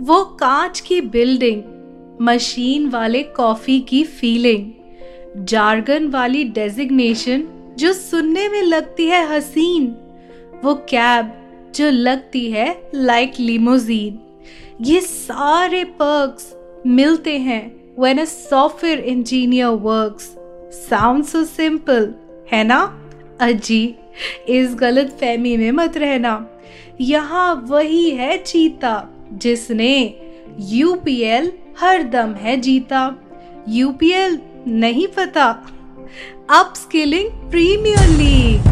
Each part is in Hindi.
वो कांच की बिल्डिंग, मशीन वाले कॉफ़ी की फीलिंग, जार्गन वाली डेजिग्नेशन जो सुनने में लगती है हसीन, वो कैब जो लगती है लाइक लिमोजीन ये सारे पर्क्स मिलते हैं when a software engineer works sound so simple है ना? अजी, इस गलत फहमी में मत रहना। यहाँ वही है चीता। जिसने यूपीएल हर दम है जीता। यूपीएल नहीं पता। Upskilling premier league.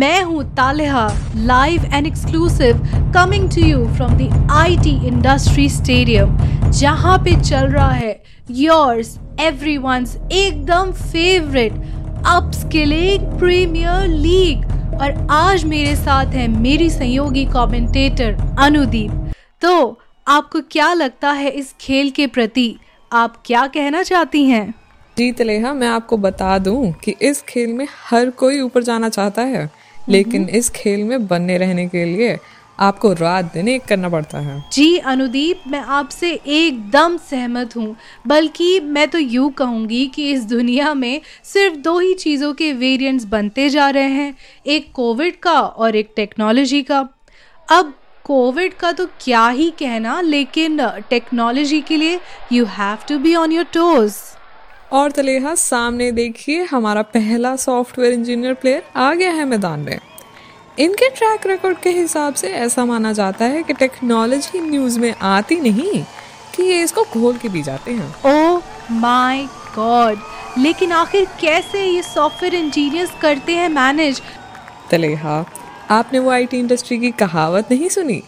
मैं हूँ Taleha live and exclusive coming to you from the IT industry stadium जहाँ पे चल रहा है योर्स एवरीवंस एकदम फेवरेट अपस्किलिंग प्रीमियर लीग और आज मेरे साथ है मेरी सहयोगी कमेंटेटर अनुदीप। तो आपको क्या लगता है इस खेल के प्रति? आप क्या कहना चाहती हैं? जी तलेहा मैं आपको बता दूँ कि इस खेल में हर कोई ऊपर जाना चाहता है। लेकिन हम्म। इस खेल में बनने रहने के लिए आपको रात दिन एक करना पड़ता है। जी अनुदीप मैं आपसे एकदम सहमत हूँ बल्कि मैं तो यूँ कहूँगी कि इस दुनिया में सिर्फ़ दो ही चीज़ों के वेरिएंट्स बनते जा रहे हैं एक कोविड का और एक टेक्नोलॉजी का। अब कोविड का तो क्या ही कहना लेकिन टेक्नोलॉजी के लिए you have to be on your toes और तलेहा सामने देखिए हमारा पहला सॉफ्टवेयर इंजीनियर प्लेयर आ गया है मैदान में। इनके ट्रैक रिकॉर्ड के हिसाब से ऐसा माना जाता है कि टेक्नोलॉजी न्यूज़ में आती नहीं कि ये इसको खोल के भी जाते हैं। ओ माय गॉड लेकिन आखिर कैसे ये सॉफ्टवेयर इंजीनियर्स करते हैं मैनेज तलेहा आपने वो आईटी इंडस्ट्री की कहावत नहीं सुनी?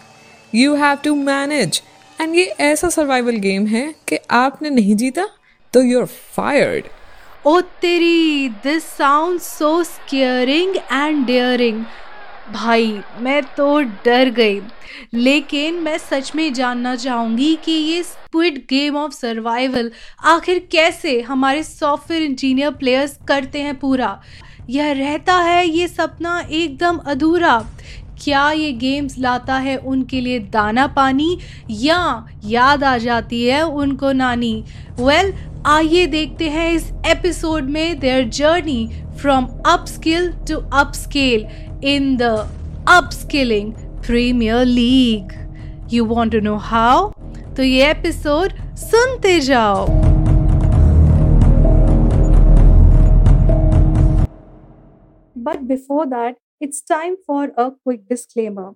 You have to manage and ये ऐसा सर्वाइवल गेम है कि आपने नहीं जीता तो यू आर फायर्ड ओ तेरी this sound so scaring and daring भाई मैं तो डर गई। लेकिन मैं सच में जानना चाहूँगी कि ये स्क्विड गेम ऑफ़ सर्वाइवल आखिर कैसे हमारे सॉफ्टवेयर इंजीनियर प्लेयर्स करते हैं पूरा? यह रहता है ये सपना एकदम अधूरा। क्या ये गेम्स लाता है उनके लिए दाना पानी? या याद आ जाती है उनको नानी? वेल well, आइए देखते हैं इस एपिसोड में their journey from upskill to upscale in the upskilling Premier League. You want to know how? तो ये एपिसोड सुनते जाओ But before that, it's time for a quick disclaimer.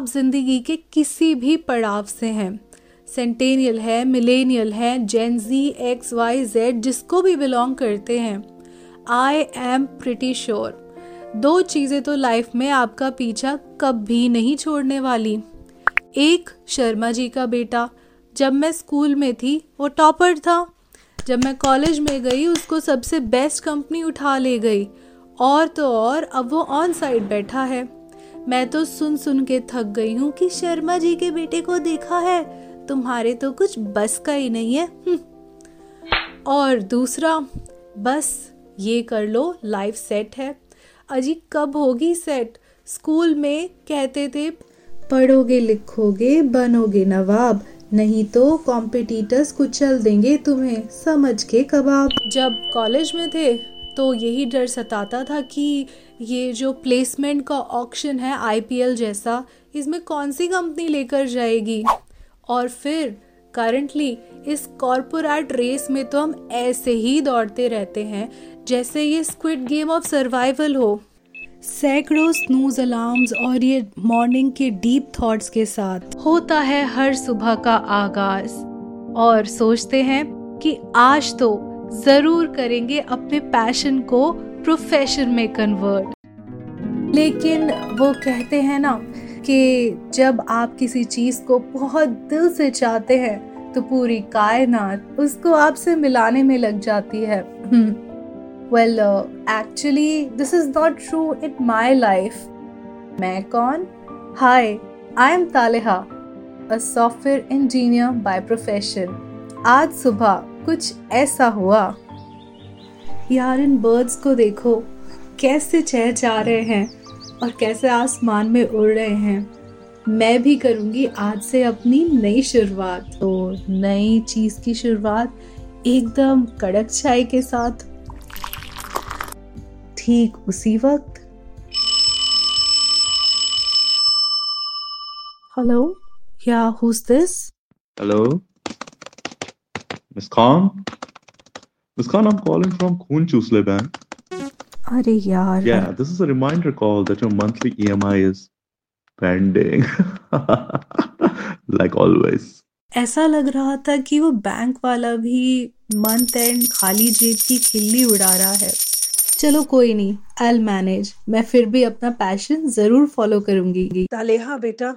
आप ज़िंदगी के किसी भी पड़ाव से हैं। सेंटेनियल है मिलेनियल है gen G X Y Z जिसको भी बिलोंग करते हैं। आई एम प्रिटी श्योर दो चीज़ें तो लाइफ में आपका पीछा कभी नहीं छोड़ने वाली। एक, शर्मा जी का बेटा। जब मैं स्कूल में थी, वो टॉपर था। जब मैं कॉलेज में गई, उसको सबसे बेस्ट कंपनी उठा ले गई। और तो और, अब वो ऑन साइड बैठा है। मैं तो सुन सुन के थक गई हूँ कि शर्मा जी के बेटे को देखा है। तुम्हारे तो कुछ बस का ही नहीं है। हम्म। और दूसरा, बस, ये कर लो लाइफ सेट है। अजी, कब होगी सेट स्कूल में कहते थे, पढ़ोगे, लिखोगे, बनोगे नवाब, नहीं तो कॉम्पिटिटर्स कुचल देंगे तुम्हें, समझ के कबाब। जब कॉलेज में थे तो यही डर सताता था कि ये जो प्लेसमेंट का ऑक्शन है आईपीएल जैसा, इसमें कौन सी कंपनी लेकर जाएगी? और फिर करंटली इस कॉरपोरेट रेस में तो हम ऐसे ही दौड़ते रहते हैं, जैसे ये स्क्विड गेम ऑफ़ सर्वाइवल हो। सैकड़ों स्नूज अलार्म्स और ये मॉर्निंग के डीप थॉट्स के साथ। होता है हर सुबह का आगाज़। और सोचते हैं कि आज तो ज़रूर करेंगे अपने पैशन को प्रोफेशन में कन्वर्ट लेकिन वो कहते हैं ना कि जब आप किसी चीज़ को बहुत दिल से चाहते हैं तो पूरी कायनात उसको आपसे मिलाने में लग जाती है। Well actually this is not true in my life मैं कौन? Hi I am Taleha a software engineer by profession आज सुबह कुछ ऐसा हुआ। यार, इन बर्ड्स को देखो। कैसे चह रहे हैं और कैसे आसमान में उड़ रहे हैं। मैं भी करूँगी आज से अपनी नई शुरुआत। तो नई चीज़ की शुरुआत एकदम कड़क चाय के साथ। ठीक उसी वक्त। Hello yeah who's this hello miss Khan Khan I am calling from खून चूसले बैंक अरे Yeah, this is a reminder call that your monthly EMI is pending. like always. ऐसा लग रहा था कि वो बैंक वाला भी मंथ एंड खाली जेब की खिल्ली उड़ा रहा है। चलो कोई नहीं आई मैनेज मैं फिर भी अपना पैशन ज़रूर फॉलो करूँगी। तालेहा बेटा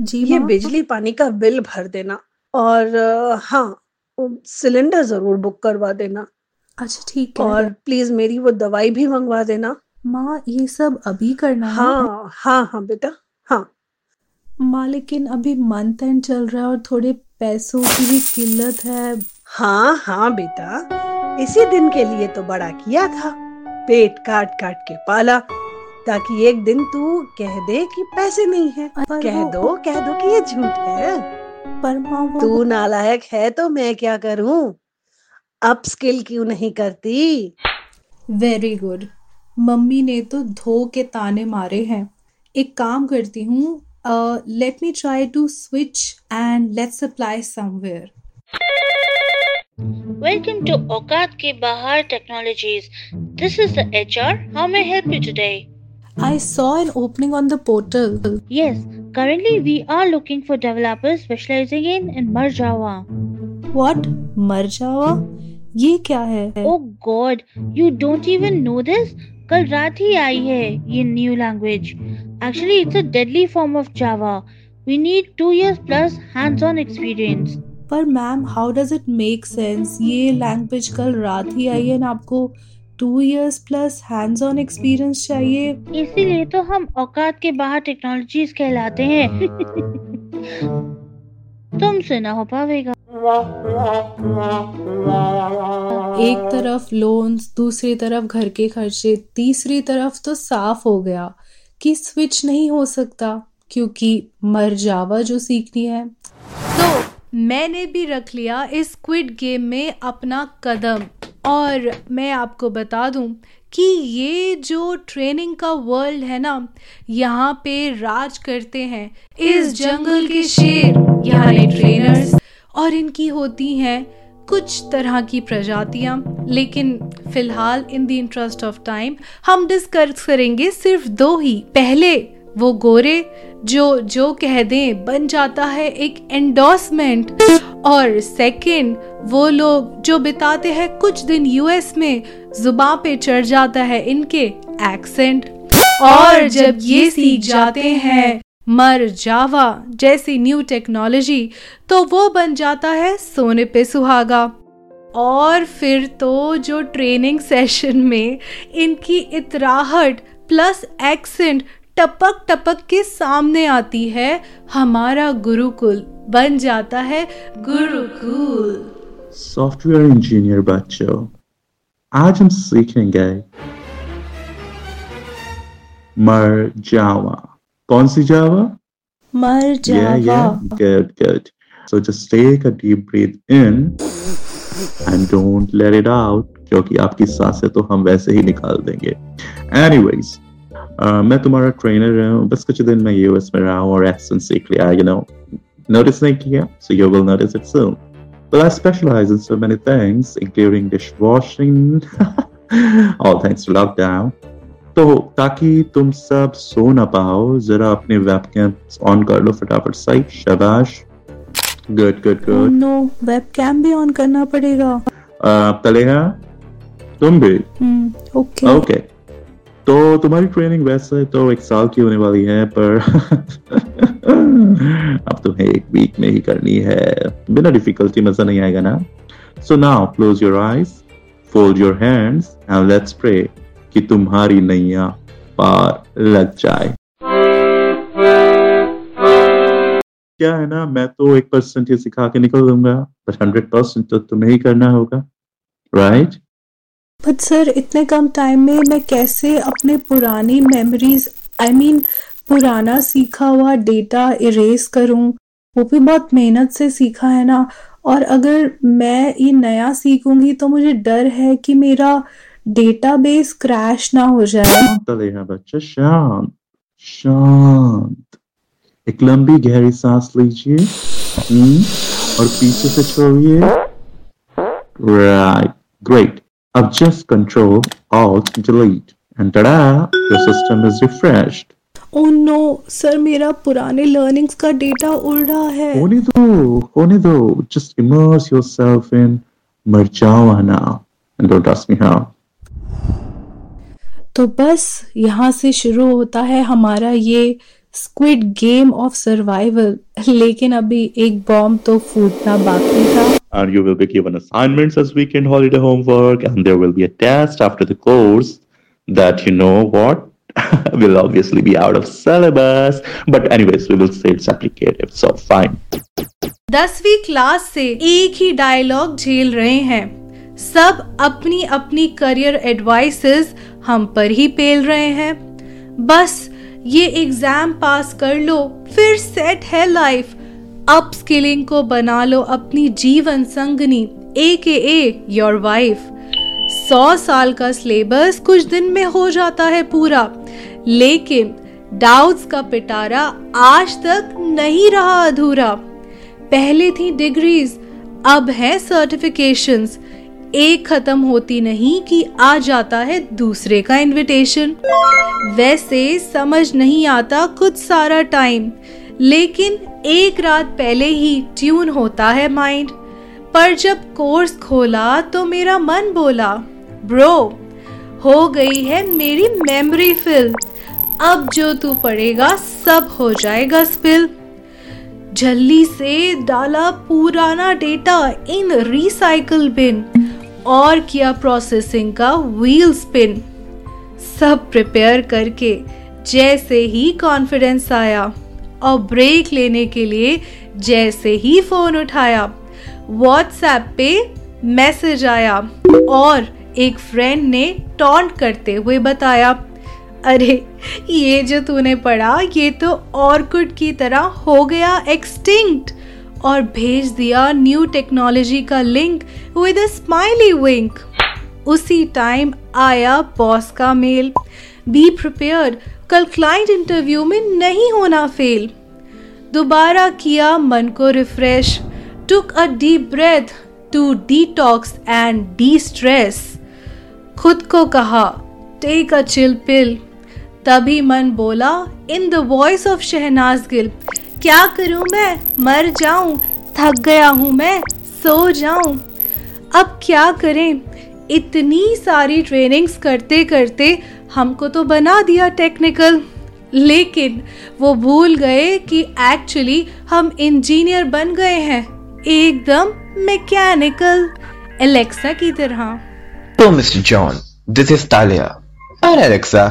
जी ये बिजली पानी का बिल भर देना। और हाँ सिलेंडर ज़रूर बुक करवा देना। अच्छा ठीक है। और प्लीज़ मेरी वो दवाई भी मंगवा देना। माँ ये सब अभी करना है? हाँ हाँ हाँ बेटा हाँ। माँ लेकिन अभी मंथ एंड चल रहा है और थोड़े पैसों की भी किल्लत है। हाँ हाँ बेटा। इसी दिन के लिए तो बड़ा किया था। पेट काट काट के पाला ताकि एक दिन तू कह दे कि पैसे नहीं है। कह दो कह दो कि ये झूठ है। पर माँ तू नालायक है तो मैं क्या करूँ अप स्किल क्यों नहीं करती वेरी गुड मम्मी ने तो धो के ताने मारे हैं एक काम करती हूँ let me try to switch and let's apply somewhere Welcome to Okat Ke Bahar Technologies. This is the HR. How may I help you today? I saw an opening on the portal. Yes, currently we are looking for developers specializing in, in Mer Java. What? मर जावा ये क्या है Oh God, you don't even know this? कल रात ही आई है ये new language. Actually, it's a deadly form of Java. We need two years plus hands-on experience. पर ma'am how does it make sense ये लैंग्वेज कल रात ही आई है ना आपको two years plus hands on experience चाहिए। इसीलिए तो हम औकात के बाहर टेक्नोलॉजीज़ कहलाते हैं। तुमसे ना हो पावेगा। एक तरफ़ लोन्स दूसरी तरफ़ घर के खर्चे तीसरी तरफ़ तो साफ़ हो गया कि स्विच नहीं हो सकता क्योंकि मर जावा जो सीखनी है। तो मैंने भी रख लिया इस क्विड गेम में अपना कदम। और मैं आपको बता दूँ कि ये जो ट्रेनिंग का वर्ल्ड है ना, यहाँ पे राज करते हैं इस जंगल के शेर, यानी ट्रेनर्स और इनकी होती हैं कुछ तरह की प्रजातियाँ, लेकिन फ़िलहाल in the interest of time हम डिस्कस करेंगे सिर्फ़ दो ही। पहले वो गोरे, जो जो कह दें, बन जाता है एक एंडोर्समेंट और सेकंड, वो लोग जो बिताते हैं, कुछ दिन यूएस में जुबा पे चढ़ जाता है इनके एक्सेंट और जब ये सीख जाते हैं, मर जावा जैसी न्यू टेक्नोलॉजी तो वो बन जाता है सोने पे सुहागा। और फिर तो जो ट्रेनिंग सेशन में इनकी इतराहट प्लस एक्सेंट टपक टपक के सामने आती है। हमारा गुरुकुल बन जाता है गुरुकुल। सॉफ्टवेयर इंजीनियर बच्चों आज हम सीखेंगे मर जावा। कौन सी जावा? मर Yeah, Java. yeah, good, good. So just take a deep breath in and don't let it out क्योंकि आपकी साँसें तो हम वैसे ही निकाल देंगे। Anyways, uh, मैं तुम्हारा ट्रेनर रहा हूँ बस कुछ दिन मैं यूएस में रहा हूँ और एक्सेंट सीख लिया you know. Notice नहीं किया so you will notice it soon. But I specialize in so many things including dishwashing. All thanks to lockdown. तो ताकि तुम सब सो ना पाओ जरा अपने वेबकैम ऑन कर लो फटाफट सही शाबाश. Good good good no webcam भी ऑन करना पड़ेगा. तलेहा तुम भी? हम्म ओके ओके तो तुम्हारी ट्रेनिंग वैसे तो एक साल की होने वाली है, पर अब तुम्हें एक वीक में ही करनी है। बिना डिफिकल्टी मज़ा नहीं आएगा ना? So now close your eyes fold your hands and let's pray कि तुम्हारी नैया पार लग जाए। क्या है ना, मैं तो एक परसेंट ही सिखा के निकल दूँगा बट हंड्रेड परसेंट तो तुम्हें ही करना होगा राइट बट सर इतने कम टाइम में मैं कैसे अपने पुरानी मेमोरीज आई मीन पुराना सीखा हुआ डेटा इरेज करूँ? वो भी बहुत मेहनत से सीखा है ना? और अगर मैं ये नया सीखूँगी तो मुझे डर है कि मेरा डेटाबेस क्रैश ना हो जाए। रहेगा बच्चा शांत शांत। एक लंबी गहरी सांस लीजिए हम्म, और पीछे से छोड़िए। राइट ग्रेट अब just control alt delete and tada your system is refreshed. Oh no sir मेरा पुराने लर्निंग्स का डेटा उड़ रहा है। होने दो होने दो। Just immerse yourself in Marjaavaan now and don't ask me how. तो बस यहाँ से शुरू होता है हमारा ये स्क्विड गेम ऑफ़ सर्वाइवल लेकिन अभी एक बॉम्ब तो फूटना बाकी था। And you will be given assignments as weekend holiday homework and there will be a test after the course that you know what will obviously be out of syllabus but anyways we will say it's applicative so fine दसवीं क्लास से एक ही डायलॉग झेल रहे हैं सब अपनी अपनी करियर एडवाइसेस हम पर ही पेल रहे हैं बस ये एग्ज़ाम पास कर लो फिर सेट है लाइफ अप स्किलिंग को बना लो अपनी जीवन संगनी ए के ए योर वाइफ सौ साल का सिलेबस कुछ दिन में हो जाता है पूरा। लेकिन डाउट्स का पिटारा आज तक नहीं रहा अधूरा। पहले थी डिग्रीज अब है सर्टिफिकेशंस एक खत्म होती नहीं कि आ जाता है दूसरे का इनविटेशन वैसे समझ नहीं आता कुछ सारा टाइम लेकिन एक रात पहले ही ट्यून होता है माइंड। पर जब कोर्स खोला तो मेरा मन बोला, ब्रो, हो गई है मेरी मेमोरी फिल अब जो तू पढ़ेगा सब हो जाएगा स्पिल जल्दी से डाला पुराना डेटा इन रिसाइकल बिन और किया प्रोसेसिंग का व्हील स्पिन सब प्रिपेयर करके जैसे ही कॉन्फिडेंस आया। और ब्रेक लेने के लिए जैसे ही फ़ोन उठाया व्हाट्सएप पे मैसेज आया और एक फ्रेंड ने टॉन्ट करते हुए बताया, अरे, ये जो तूने पढ़ा, ये तो और कुट की तरह हो गया एक्सटिंक्ट और भेज दिया न्यू टेक्नोलॉजी का link with a smiley wink उसी टाइम आया बॉस का मेल बी प्रिपेयर्ड कल क्लाइंट इंटरव्यू में नहीं होना फेल दोबारा किया मन को refresh took a deep breath to detox and destress खुद को कहा टेक अ चिल पिल तभी मन बोला in the voice of Shehnaaz Gill क्या करूँ मैं? मर जाऊँ, थक गया हूँ मैं, सो जाऊँ। अब क्या करें? इतनी सारी ट्रेनिंग्स करते करते हमको तो बना दिया टेक्निकल लेकिन वो भूल गए कि एक्चुअली हम इंजीनियर बन गए हैं एकदम मैकेनिकल एलेक्सा की तरह So, Mr. John, this is Talia. And Alexa,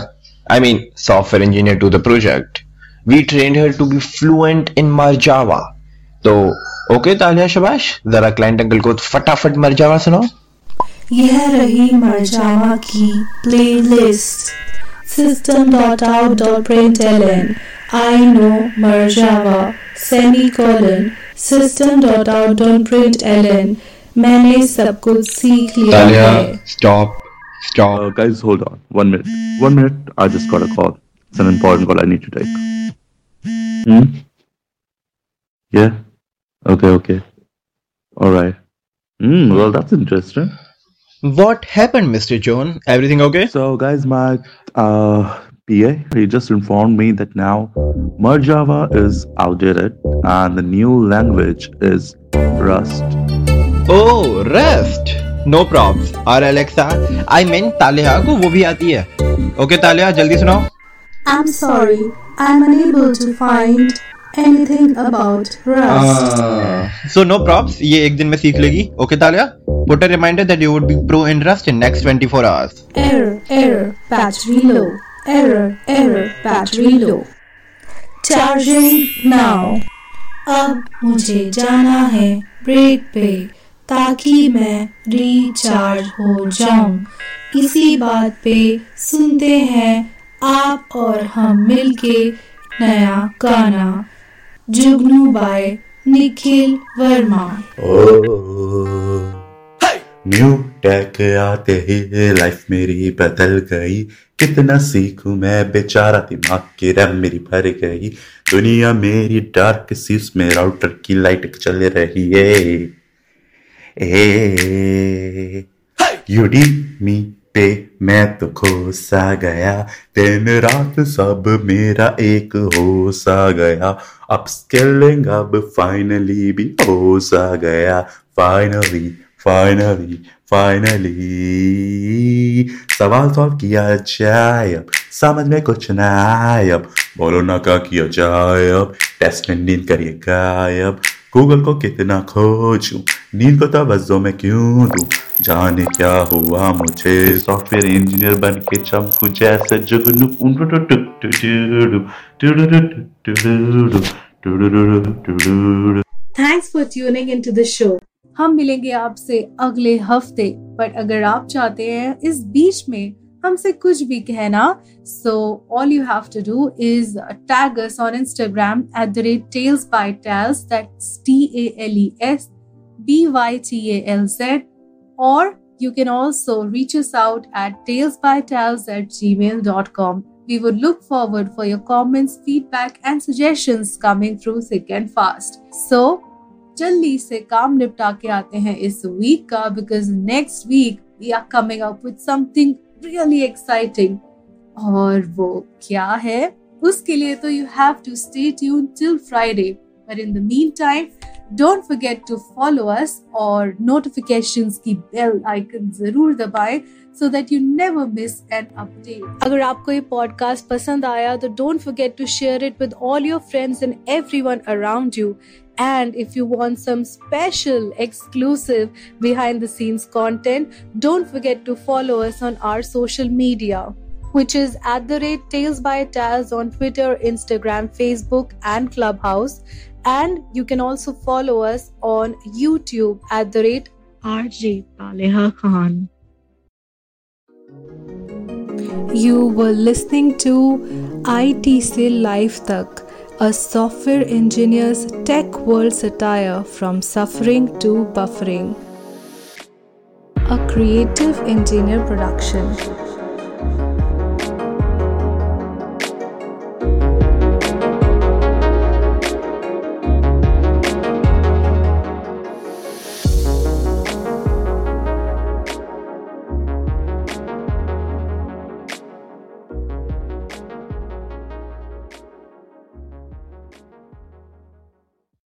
I mean, software engineer to the project. We trained her to be fluent in Marjava. तो ओके तालिया शबाश जरा क्लाइंट अंकल को फटाफट मरजावा सुनाओ यह रही मरजावा की playlist system dot out dot print L N I know Marjawa semicolon system dot out dot print L N मैंने सब कुछ सीख लिया stop stop guys hold on one minute one minute I just got a call it's an important call I need to take hmm yeah okay okay alright Mm, well, that's interesting. What happened, Mr. John? Everything okay? So, guys, my uh, PA he just informed me that now Merjava is outdated and the new language is Rust. Oh, Rust. No props. और Alexa, I meant तालिया को वो भी आती है. Okay, तालिया जल्दी सुनाओ. I'm sorry, I'm unable to find Anything about Rust. Uh, So no props. ये एक दिन में सीख लेगी. Okay, Talya. Put a reminder that you would be pro in Rust in next 24 hours. Error, error, battery low. Error, error, battery low. Charging now. अब मुझे जाना है ब्रेक पे ताकि मैं रिचार्ज हो जाऊँ इसी बात पे सुनते हैं आप और हम मिलके नया गाना Jugnu by Nikhil Verma. New tech आते ही लाइफ मेरी बदल गई। कितना सीखूं मैं बेचारा दिमाग की रैम मेरी भर गई। दुनिया मेरी डार्क सीस में राउटर की लाइट चल रही है। ए यूडी मी। पे मैं तो खो सा गया। दिन रात सब मेरा एक हो सा गया। अब स्किलिंग अब फाइनली भी हो सा गया। फाइनली फाइनली फाइनली सवाल सॉल्व किया जाए अब। समझ में कुछ ना आए अब। बोलो ना क्या किया जाए अब। टेस्ट नींद करिए गायब। गूगल को कितना खोजूं नींद को तवज्जो में क्यों दूँ जाने क्या हुआ मुझे सॉफ्टवेयर इंजीनियर बन के चमकू जैसे Jugnu thanks for tuning into the show हम मिलेंगे आपसे अगले हफ़्ते पर अगर आप चाहते हैं इस बीच में हमसे कुछ भी कहना so all you have to do is tag us on Instagram at the rate tales by tales that's T A L E S B Y T A L Z और you can also reach us out at talesbytales at gmail.com. We would look forward for your comments, feedback, and suggestions coming through thick and fast. So, जल्दी से काम निपटा के आते हैं इस वीक का because next week we are coming up with something really exciting और वो क्या है? उसके लिए तो you have to stay tune till Friday but in the meantime don't forget to follow us और नोटिफिकेशंस की बेल आइकन ज़रूर दबाएँ so that you never miss an update अगर आपको ये पॉडकास्ट पसंद आया तो don't forget to share it with all your friends and everyone around you And if you want some special, exclusive, behind the scenes content, don't forget to follow us on our social media, which is at the rate Tales by Taz on Twitter, Instagram, Facebook, and Clubhouse. And you can also follow us on YouTube at the rate RJ Taleha Khan. You were listening to IT Se Life Tak a software engineer's tech world satire from suffering to buffering. A creative engineer production.